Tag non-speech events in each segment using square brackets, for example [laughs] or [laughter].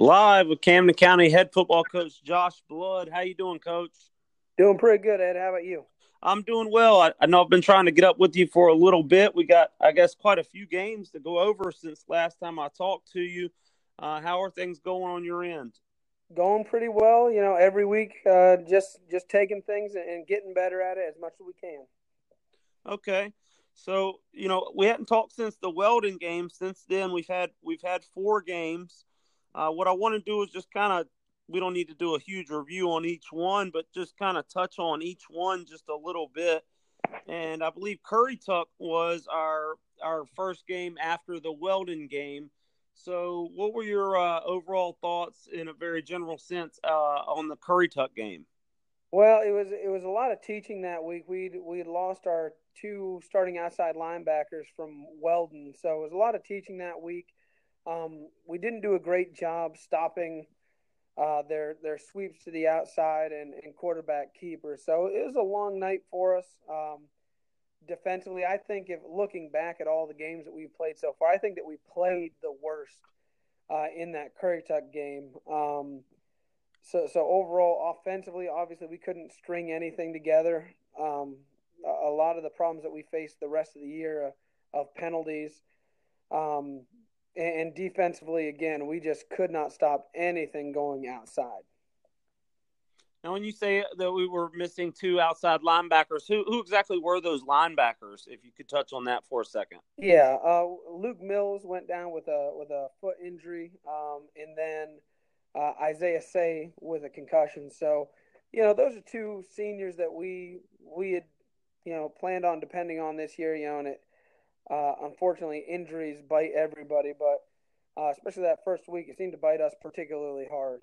Live with Camden County head football coach Josh Blood. How you doing, Coach? Doing pretty good, Ed. How about you? I'm doing well. I, I, know I've been trying to get up with you for a little bit. We got, I guess, quite a few games to go over since last time I talked to you. Uh, how are things going on your end? Going pretty well. You know, every week, uh, just just taking things and getting better at it as much as we can. Okay. So you know we hadn't talked since the Weldon game. Since then, we've had we've had four games. Uh, what I want to do is just kind of we don't need to do a huge review on each one, but just kind of touch on each one just a little bit. And I believe Currituck was our our first game after the Weldon game. So, what were your uh, overall thoughts in a very general sense uh, on the Currituck game? Well, it was it was a lot of teaching that week. We we lost our two starting outside linebackers from Weldon, so it was a lot of teaching that week. Um, we didn't do a great job stopping uh, their their sweeps to the outside and, and quarterback keepers. So it was a long night for us. Um, defensively, I think if looking back at all the games that we've played so far, I think that we played the worst uh, in that Currituck game. Um, so so overall, offensively, obviously we couldn't string anything together. Um, a, a, lot of the problems that we faced the rest of the year uh, of penalties. Um, and defensively, again, we just could not stop anything going outside. Now, when you say that we were missing two outside linebackers, who who exactly were those linebackers? If you could touch on that for a second. Yeah, uh, Luke Mills went down with a with a foot injury, um, and then uh, Isaiah Say with a concussion. So, you know, those are two seniors that we we had you know planned on depending on this year. You know, and it uh, unfortunately, injuries bite everybody, but uh, especially that first week, it seemed to bite us particularly hard.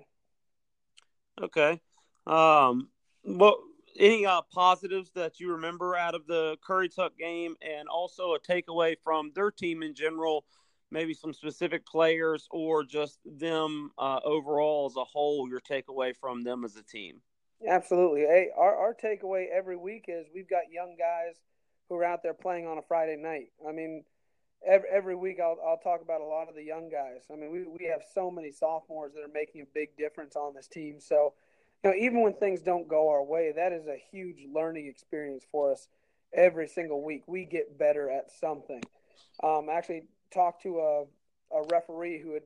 Okay. Um, well, any uh, positives that you remember out of the Currituck game, and also a takeaway from their team in general? Maybe some specific players, or just them uh, overall as a whole. Your takeaway from them as a team. Absolutely. Hey, our our takeaway every week is we've got young guys who are out there playing on a Friday night. I mean, every, every week I'll, I'll talk about a lot of the young guys. I mean, we, we have so many sophomores that are making a big difference on this team. So, you know, even when things don't go our way, that is a huge learning experience for us every single week. We get better at something. Um, actually talked to a, a referee who had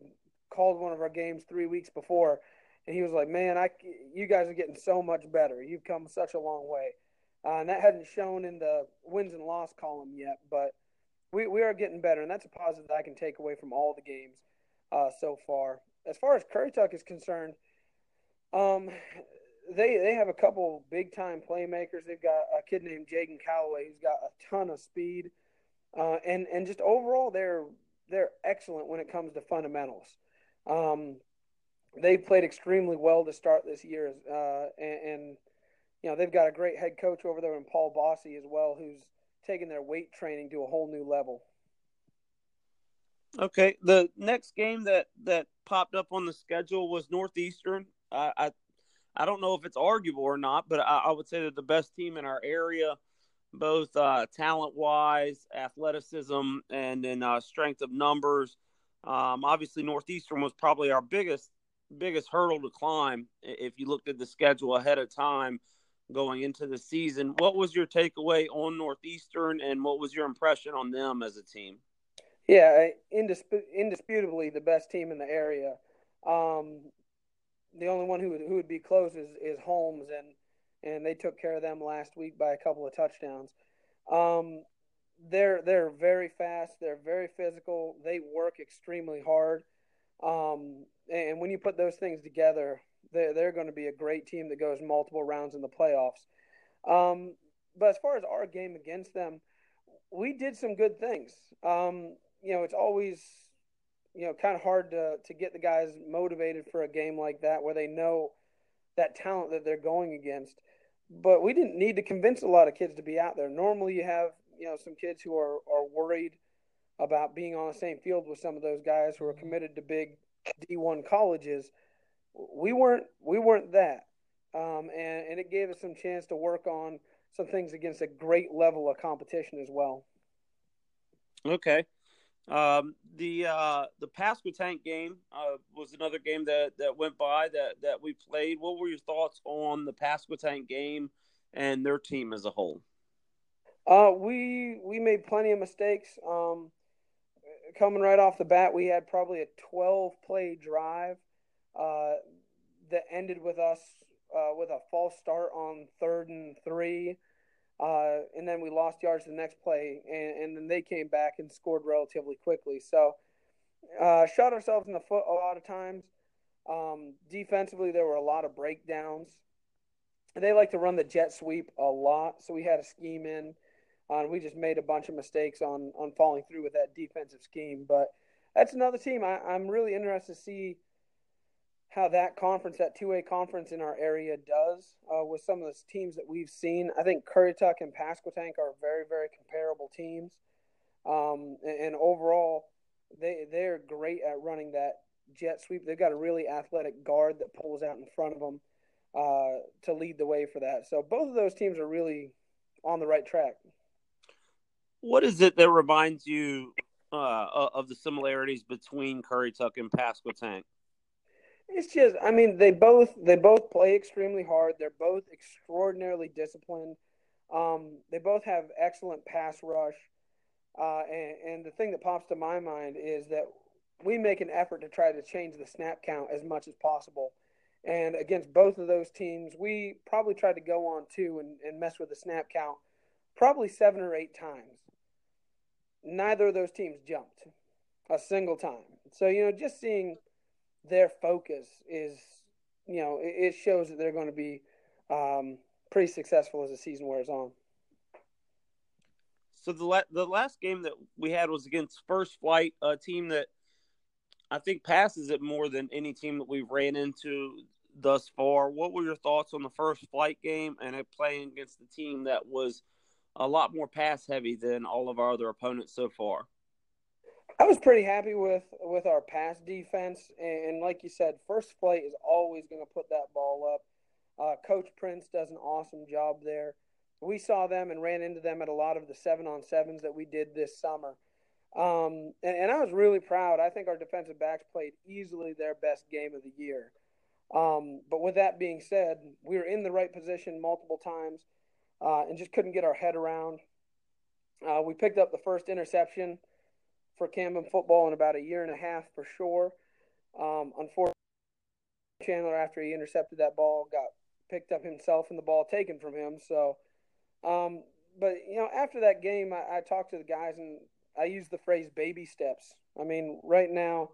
called one of our games three weeks before, and he was like, "Man, I, you guys are getting so much better. You've come such a long way." Uh, and that hadn't shown in the wins and loss column yet, but we, we are getting better, and that's a positive that I can take away from all the games uh, so far. As far as Currituck is concerned, um, they they have a couple big time playmakers. They've got a kid named Jaden Calloway who's got a ton of speed, uh, and and just overall they're they're excellent when it comes to fundamentals. Um, they played extremely well to start this year, uh, and, and you know, they've got a great head coach over there in Paul Bossy as well, who's taking their weight training to a whole new level. Okay, the next game that that popped up on the schedule was Northeastern. I I, I don't know if it's arguable or not, but I, I would say they're the best team in our area, both uh, talent wise, athleticism, and in uh, strength of numbers. Um, obviously, Northeastern was probably our biggest biggest hurdle to climb if you looked at the schedule ahead of time going into the season. What was your takeaway on Northeastern, and what was your impression on them as a team? Yeah, indisp- indisputably the best team in the area. Um, the only one who would, who would be close is, is Holmes, and and they took care of them last week by a couple of touchdowns. Um, they're they're very fast. They're very physical. They work extremely hard. Um, and when you put those things together, they're, they're going to be a great team that goes multiple rounds in the playoffs. Um, but as far as our game against them, we did some good things. Um, you know, it's always, you know, kind of hard to, to get the guys motivated for a game like that where they know that talent that they're going against. But we didn't need to convince a lot of kids to be out there. Normally, you have, you know, some kids who are, are worried about being on the same field with some of those guys who are committed to big D1 colleges – we weren't we weren't that, um, and and it gave us some chance to work on some things against a great level of competition as well. Okay. Um, the uh, the Pasquotank game uh, was another game that, that went by that, that we played. What were your thoughts on the Pasquotank game and their team as a whole? Uh, we we made plenty of mistakes. Um, coming right off the bat, we had probably a 12 play drive uh, that ended with us uh, with a false start on third and three. Uh, and then we lost yards the next play, and, and, then they came back and scored relatively quickly. So, uh, shot ourselves in the foot a lot of times. Um, defensively, there were a lot of breakdowns. They like to run the jet sweep a lot, so we had a scheme in, uh, and we just made a bunch of mistakes on on falling through with that defensive scheme. But that's another team I, I'm really interested to see how that conference, that two A conference in our area, does uh, with some of the teams that we've seen. I think Currituck and Pasquotank are very, very comparable teams, um, and, and, overall, they they're great at running that jet sweep. They've got a really athletic guard that pulls out in front of them uh, to lead the way for that. So both of those teams are really on the right track. What is it that reminds you uh, of the similarities between Currituck and Pasquotank? It's just, I mean, they both they both play extremely hard. They're both extraordinarily disciplined. Um, they both have excellent pass rush. Uh, and, and the thing that pops to my mind is that we make an effort to try to change the snap count as much as possible. And against both of those teams, we probably tried to go on two and, and mess with the snap count probably seven or eight times. Neither of those teams jumped a single time. So, you know, just seeing – their focus is, you know, it, shows that they're going to be um, pretty successful as the season wears on. So the la- the last game that we had was against First Flight, a team that I think passes it more than any team that we've ran into thus far. What were your thoughts on the First Flight game and it playing against the team that was a lot more pass heavy than all of our other opponents so far? I was pretty happy with with our pass defense, and, like you said, first flight is always going to put that ball up. Uh, Coach Prince does an awesome job there. We saw them and ran into them at a lot of the seven on sevens that we did this summer. Um, and, and, I was really proud. I think our defensive backs played easily their best game of the year. Um, but with that being said, we were in the right position multiple times uh, and just couldn't get our head around. Uh, we picked up the first interception for Camden football in about a year and a half for sure. Um, unfortunately, Chandler, after he intercepted that ball, got picked up himself and the ball taken from him. So, um, but you know, after that game, I, I talked to the guys and I used the phrase "baby steps." I mean, right now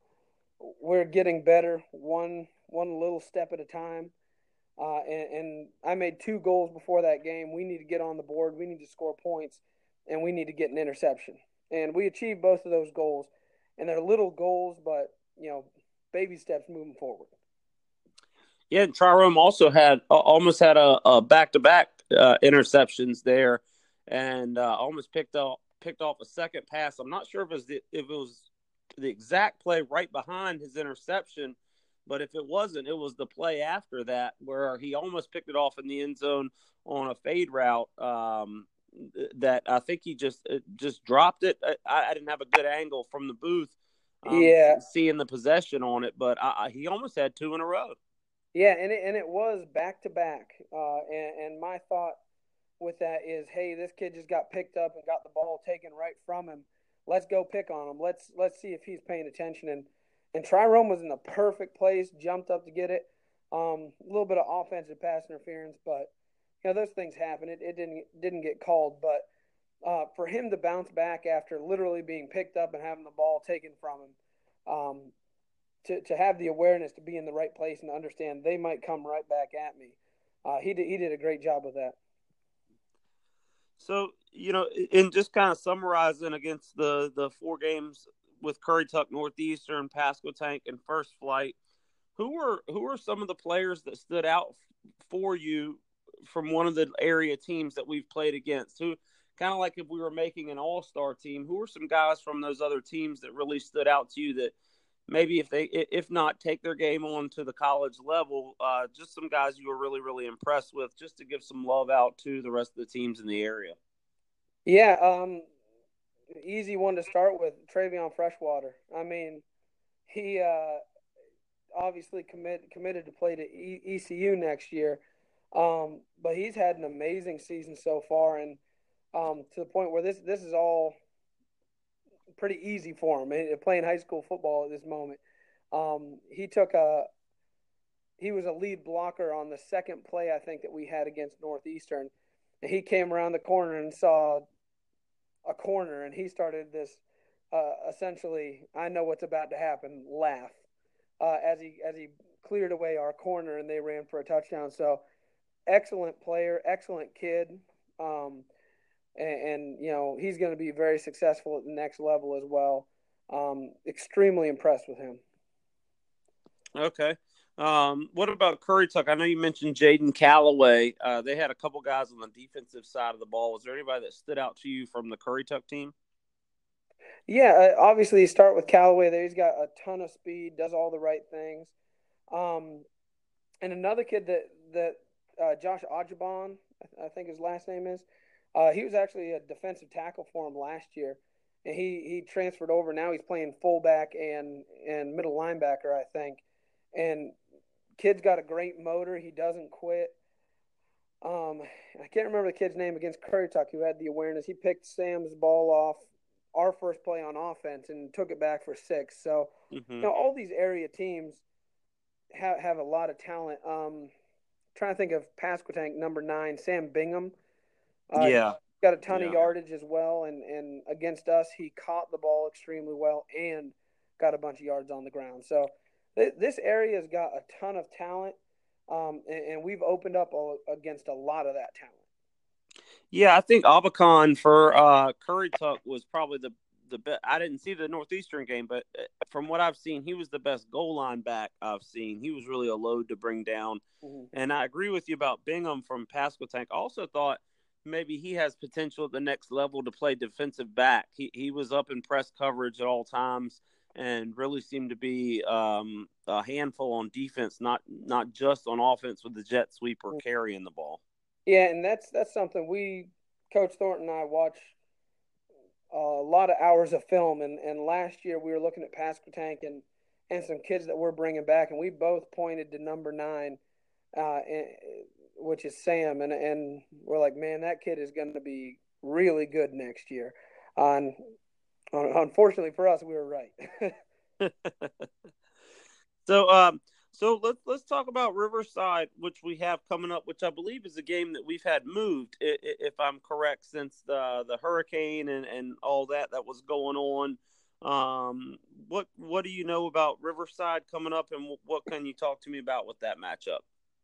we're getting better, one one little step at a time. Uh, and, and I made two goals before that game. We need to get on the board. We need to score points, and we need to get an interception and we achieved both of those goals. And they're little goals, but you know, baby steps moving forward. Yeah, and Trirome also had uh, almost had a back to back interceptions there, and uh, almost picked off picked off a second pass. I'm not sure if it was the, if it was the exact play right behind his interception, but if it wasn't, it was the play after that where he almost picked it off in the end zone on a fade route. Um, that I think he just uh, just dropped it. I, I, didn't have a good angle from the booth. Um, yeah, seeing the possession on it, but I, he almost had two in a row. Yeah, and it, and it was back to back. Uh, and, and my thought with that is, hey, this kid just got picked up and got the ball taken right from him. Let's go pick on him. Let's let's see if he's paying attention. And and Trirome was in the perfect place, jumped up to get it. Um, a little bit of offensive pass interference, but you know those things happen. It, it didn't didn't get called, but uh, for him to bounce back after literally being picked up and having the ball taken from him, um, to to have the awareness to be in the right place and understand they might come right back at me, uh, he did he did a great job with that. So you know, in just kind of summarizing against the the four games with Currituck Northeastern, Pasco Pasquotank, and First Flight, who were who were some of the players that stood out for you from one of the area teams that we've played against? Who kind of like if we were making an all star team, who are some guys from those other teams that really stood out to you that maybe if they if not take their game on to the college level, uh, just some guys you were really really impressed with, just to give some love out to the rest of the teams in the area. Yeah, um, easy one to start with, Travion Freshwater. I mean, he uh, obviously commit, committed to play to ECU next year, um, but he's had an amazing season so far, and um, to the point where this this is all pretty easy for him eh, playing high school football at this moment. Um, he took a he was a lead blocker on the second play I think that we had against Northeastern. And he came around the corner and saw a corner, and he started this uh, essentially I know what's about to happen laugh uh, as he as he cleared away our corner and they ran for a touchdown. So excellent player, excellent kid. Um, and, and, you know he's going to be very successful at the next level as well. Um, extremely impressed with him. Okay. Um, what about Currituck? I know you mentioned Jaden Calloway. Uh, they had a couple guys on the defensive side of the ball. Was there anybody that stood out to you from the Currituck team? Yeah, uh, obviously you start with Callaway there. He's got a ton of speed, does all the right things. Um, and another kid that that uh, Josh Ajabon, I think his last name is. Uh, he was actually a defensive tackle for him last year, and he he transferred over. Now he's playing fullback and and middle linebacker, I think. And kid's got a great motor. He doesn't quit. Um, I can't remember the kid's name against Currituck who had the awareness. He picked Sam's ball off our first play on offense and took it back for six. So, mm-hmm. you know, all these area teams have have a lot of talent. Um, trying to think of Pasquotank number nine, Sam Bingham. Uh, yeah, got a ton yeah. of yardage as well, and and against us, he caught the ball extremely well and got a bunch of yards on the ground. So th- this area has got a ton of talent, um, and, and, we've opened up a, against a lot of that talent. Yeah, I think Abakan for uh, Currituck was probably the the best. I didn't see the Northeastern game, but uh, from what I've seen, he was the best goal line back I've seen. He was really a load to bring down. Mm-hmm. And I agree with you about Bingham from Pasquotank. Also thought maybe he has potential at the next level to play defensive back. He he was up in press coverage at all times and really seemed to be um, a handful on defense, not not just on offense with the jet sweep or mm-hmm. carrying the ball. Yeah, and that's that's something we, Coach Thornton and I watch a lot of hours of film. And, and last year we were looking at Pasquotank and and some kids that we're bringing back, and we both pointed to number nine, uh, and, which is Sam, and and we're like, man, that kid is going to be really good next year. And unfortunately for us, we were right. [laughs] [laughs] so, um, so let's let's talk about Riverside, which we have coming up, which I believe is a game that we've had moved, if I'm correct, since the the hurricane and, and all that that was going on. Um, what what do you know about Riverside coming up, and what can you talk to me about with that matchup?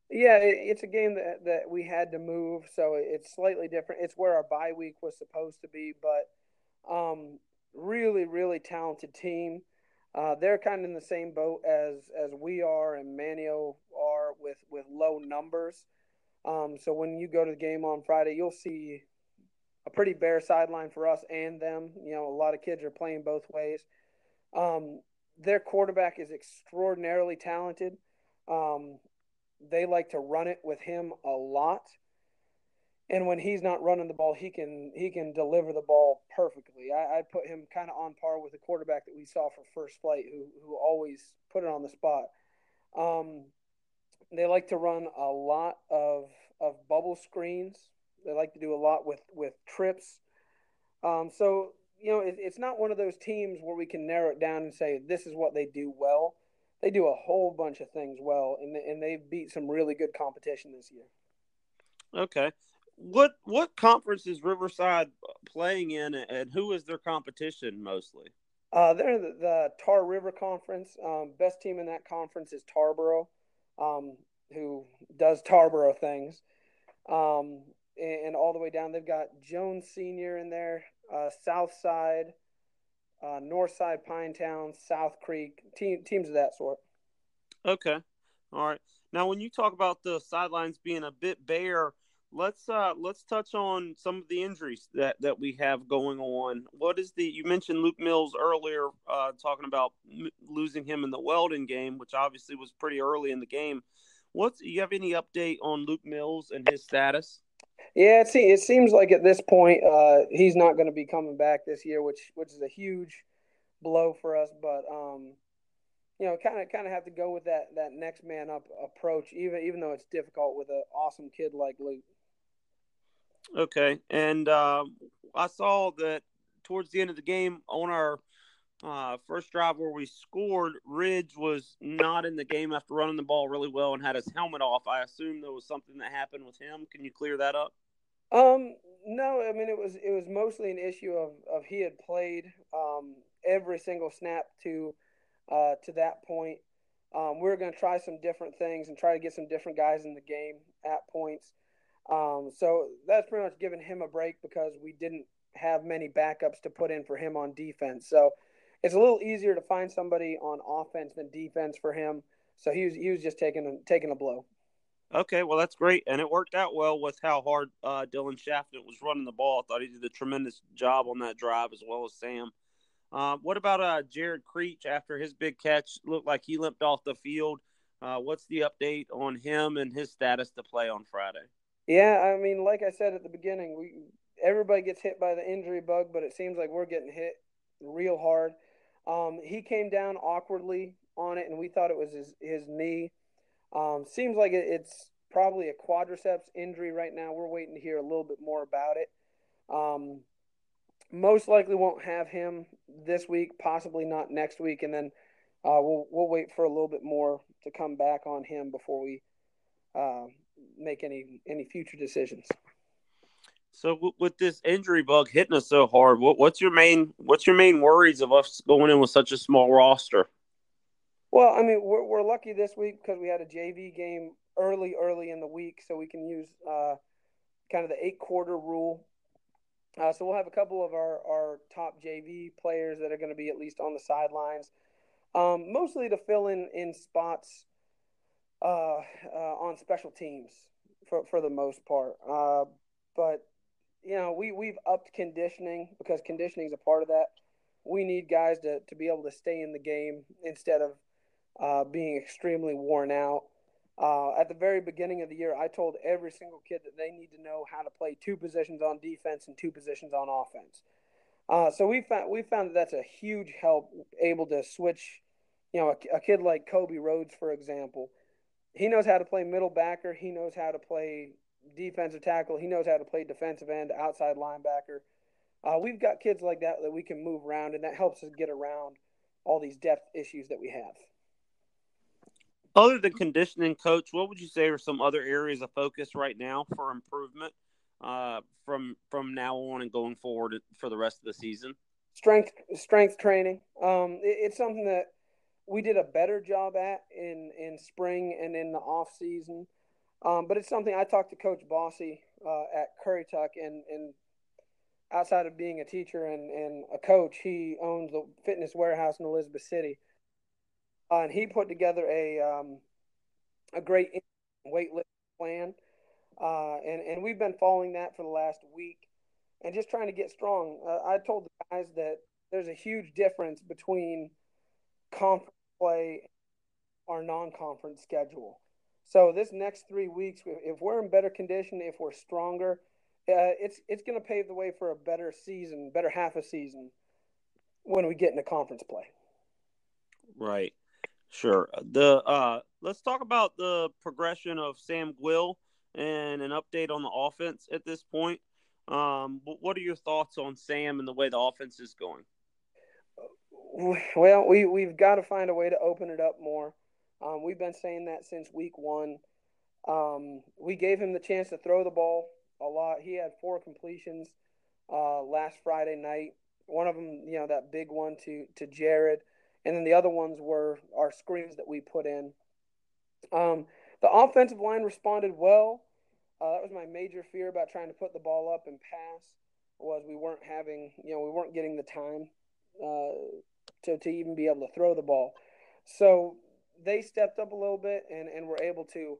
Yeah, it's a game that that we had to move, so it's slightly different. It's where our bye week was supposed to be, but um, really, really talented team. Uh, they're kind of in the same boat as as we are and Manteo are with with low numbers. Um, so when you go to the game on Friday, you'll see a pretty bare sideline for us and them. You know, a lot of kids are playing both ways. Um, their quarterback is extraordinarily talented. Um, they like to run it with him a lot and when he's not running the ball, he can he can deliver the ball perfectly. I, I put him kind of on par with the quarterback that we saw for first flight, who who always put it on the spot. Um, they like to run a lot of of bubble screens. They like to do a lot with with trips. Um, so you know, it, it's not one of those teams where we can narrow it down and say this is what they do well. They do a whole bunch of things well, and and they've beat some really good competition this year. Okay what what conference is Riverside playing in, and who is their competition mostly? Uh, they're the, the, Tar River Conference. Um, best team in that conference is Tarboro, um, who does Tarboro things. Um, and, and, all the way down, they've got Jones Senior in there, uh, South Side, uh, North Side, Pinetown, South Creek, team, teams of that sort. Okay, all right. Now, when you talk about the sidelines being a bit bare, let's uh let's touch on some of the injuries that that we have going on what is the you mentioned luke mills earlier uh talking about m- losing him in the weldon game which obviously was pretty early in the game what's you have any update on luke mills and his status Yeah, it, it seems like at this point uh, he's not going to be coming back this year, which which is a huge blow for us. But um, you know, kind of kind of have to go with that that next man up approach, even even though it's difficult with an awesome kid like Luke. Okay, and uh, I saw that towards the end of the game on our uh, first drive where we scored, Ridge was not in the game after running the ball really well and had his helmet off. I assume there was something that happened with him. Can you clear that up? Um, no, I mean it was it was mostly an issue of of he had played um, every single snap to uh, to that point. Um, we are going to try some different things and try to get some different guys in the game at points. Um, so that's pretty much giving him a break because we didn't have many backups to put in for him on defense. So it's a little easier to find somebody on offense than defense for him. So he was he was just taking a, taking a blow. Okay, well that's great, and it worked out well with how hard uh, Dylan Shafton was running the ball. I thought he did a tremendous job on that drive as well as Sam. Uh, what about uh, Jared Creech after his big catch? Looked like he limped off the field. Uh, what's the update on him and his status to play on Friday? Yeah, I mean, like I said at the beginning, we everybody gets hit by the injury bug, but it seems like we're getting hit real hard. Um, he came down awkwardly on it, and we thought it was his, his knee. Um, seems like it, it's probably a quadriceps injury right now. We're waiting to hear a little bit more about it. Um, most likely won't have him this week, possibly not next week, and then uh, we'll we'll wait for a little bit more to come back on him before we uh, make any any future decisions. So with this injury bug hitting us so hard, what, what's your main what's your main worries of us going in with such a small roster? Well, I mean, we're we're lucky this week because we had a JV game early early in the week, so we can use uh, kind of the eight quarter rule. Uh, so we'll have a couple of our, our top JV players that are going to be at least on the sidelines, um, mostly to fill in in spots on special teams for for the most part. Uh, but you know, we we've upped conditioning because conditioning is a part of that. We need guys to to be able to stay in the game instead of uh, being extremely worn out. Uh, at the very beginning of the year, I told every single kid that they need to know how to play two positions on defense and two positions on offense. Uh, so we found we found that that's a huge help, able to switch. You know, a, a kid like Kobe Rhodes, for example, he knows how to play middle backer. He knows how to play defensive tackle. He knows how to play defensive end, outside linebacker. Uh, we've got kids like that that we can move around, and that helps us get around all these depth issues that we have. Other than conditioning, coach, what would you say are some other areas of focus right now for improvement uh, from from now on and going forward for the rest of the season? Strength strength training. Um, it, it's something that we did a better job at in in spring and in the off season. Um, but it's something I talked to Coach Bossy uh, at Currituck, and, and outside of being a teacher and, and a coach, he owns the fitness warehouse in Elizabeth City. Uh, and he put together a um, a great weightlifting plan, uh, and and we've been following that for the last week, and just trying to get strong. Uh, I told the guys that there's a huge difference between conference play, our non-conference schedule. So this next three weeks, if we're in better condition, if we're stronger, uh, it's it's going to pave the way for a better season, better half a season when we get into conference play. Right. Sure. The uh, let's talk about the progression of Sam Gwill and an update on the offense at this point. Um, what are your thoughts on Sam and the way the offense is going? Well, we we've got to find a way to open it up more. Um, we've been saying that since week one. Um, we gave him the chance to throw the ball a lot. He had four completions uh, last Friday night. One of them, you know, that big one to to Jared, and then the other ones were our screens that we put in. Um, the offensive line responded well. Uh, that was my major fear about trying to put the ball up and pass was we weren't having, you know, we weren't getting the time uh, to to even be able to throw the ball. So they stepped up a little bit and, and were able to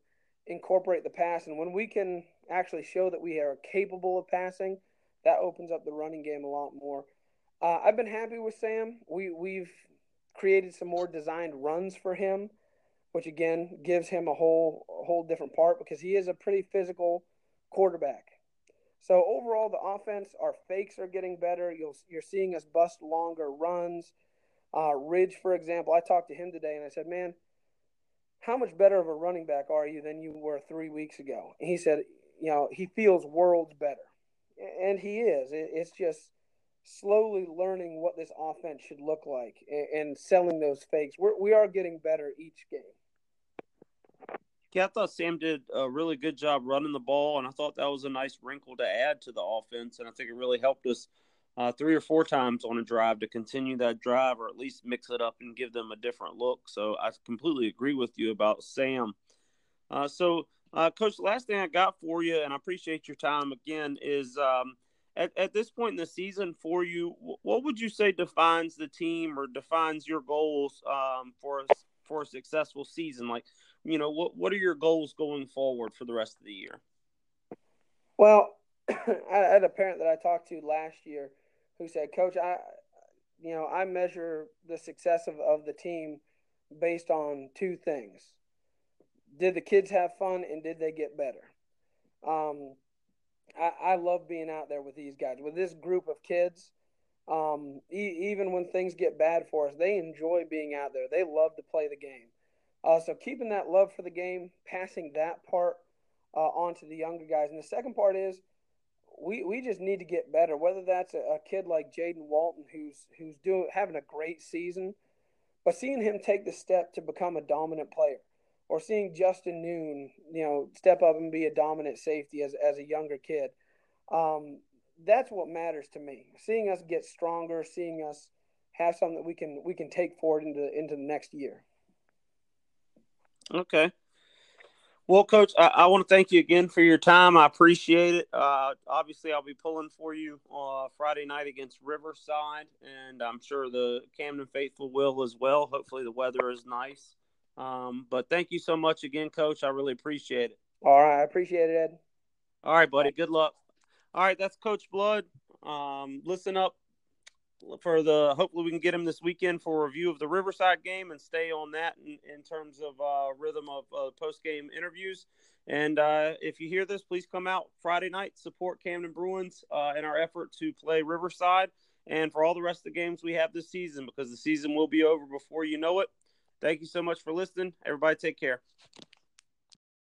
incorporate the pass. And when we can actually show that we are capable of passing, that opens up the running game a lot more. Uh, I've been happy with Sam. We we've created some more designed runs for him, which again gives him a whole a whole different part because he is a pretty physical quarterback. So overall, the offense, our fakes are getting better. You'll, you're seeing us bust longer runs. Uh, Ridge, for example, I talked to him today and I said, man, how much better of a running back are you than you were three weeks ago? And he said, you know, he feels worlds better. And he is. It's just slowly learning what this offense should look like and selling those fakes. We're, we are getting better each game. Yeah, I thought Sam did a really good job running the ball, and I thought that was a nice wrinkle to add to the offense, and I think it really helped us uh, three or four times on a drive to continue that drive or at least mix it up and give them a different look. So I completely agree with you about Sam. Uh, so, uh, Coach, last thing I got for you, and I appreciate your time again, is um, at, at this point in the season for you, what would you say defines the team or defines your goals um, for a, for a successful season? Like, you know, what what are your goals going forward for the rest of the year? Well, [coughs] I had a parent that I talked to last year who said, "Coach, I, you know, I measure the success of, of the team based on two things: did the kids have fun and did they get better?" Um, I, I love being out there with these guys, with this group of kids. Um, e- even when things get bad for us, they enjoy being out there. They love to play the game. Uh, so keeping that love for the game, passing that part uh, on to the younger guys. And the second part is we, we just need to get better. Whether that's a, a kid like Jaden Walton who's who's doing having a great season, but seeing him take the step to become a dominant player, or seeing Justin Noon, you know, step up and be a dominant safety as as a younger kid. Um, that's what matters to me. Seeing us get stronger, seeing us have something that we can we can take forward into into the next year. Okay. Well, Coach, I, I want to thank you again for your time. I appreciate it. Uh, obviously, I'll be pulling for you uh, Friday night against Riverside, and I'm sure the Camden faithful will as well. Hopefully, the weather is nice. Um, but thank you so much again, Coach. I really appreciate it. All right, I appreciate it, Ed. All right, buddy. Good luck. All right, that's Coach Blood. Um, listen up for the hopefully we can get him this weekend for a review of the Riverside game and stay on that in, in terms of uh, rhythm of uh, post game interviews. And uh, if you hear this, please come out Friday night, support Camden Bruins uh, in our effort to play Riverside and for all the rest of the games we have this season because the season will be over before you know it. Thank you so much for listening. Everybody, take care.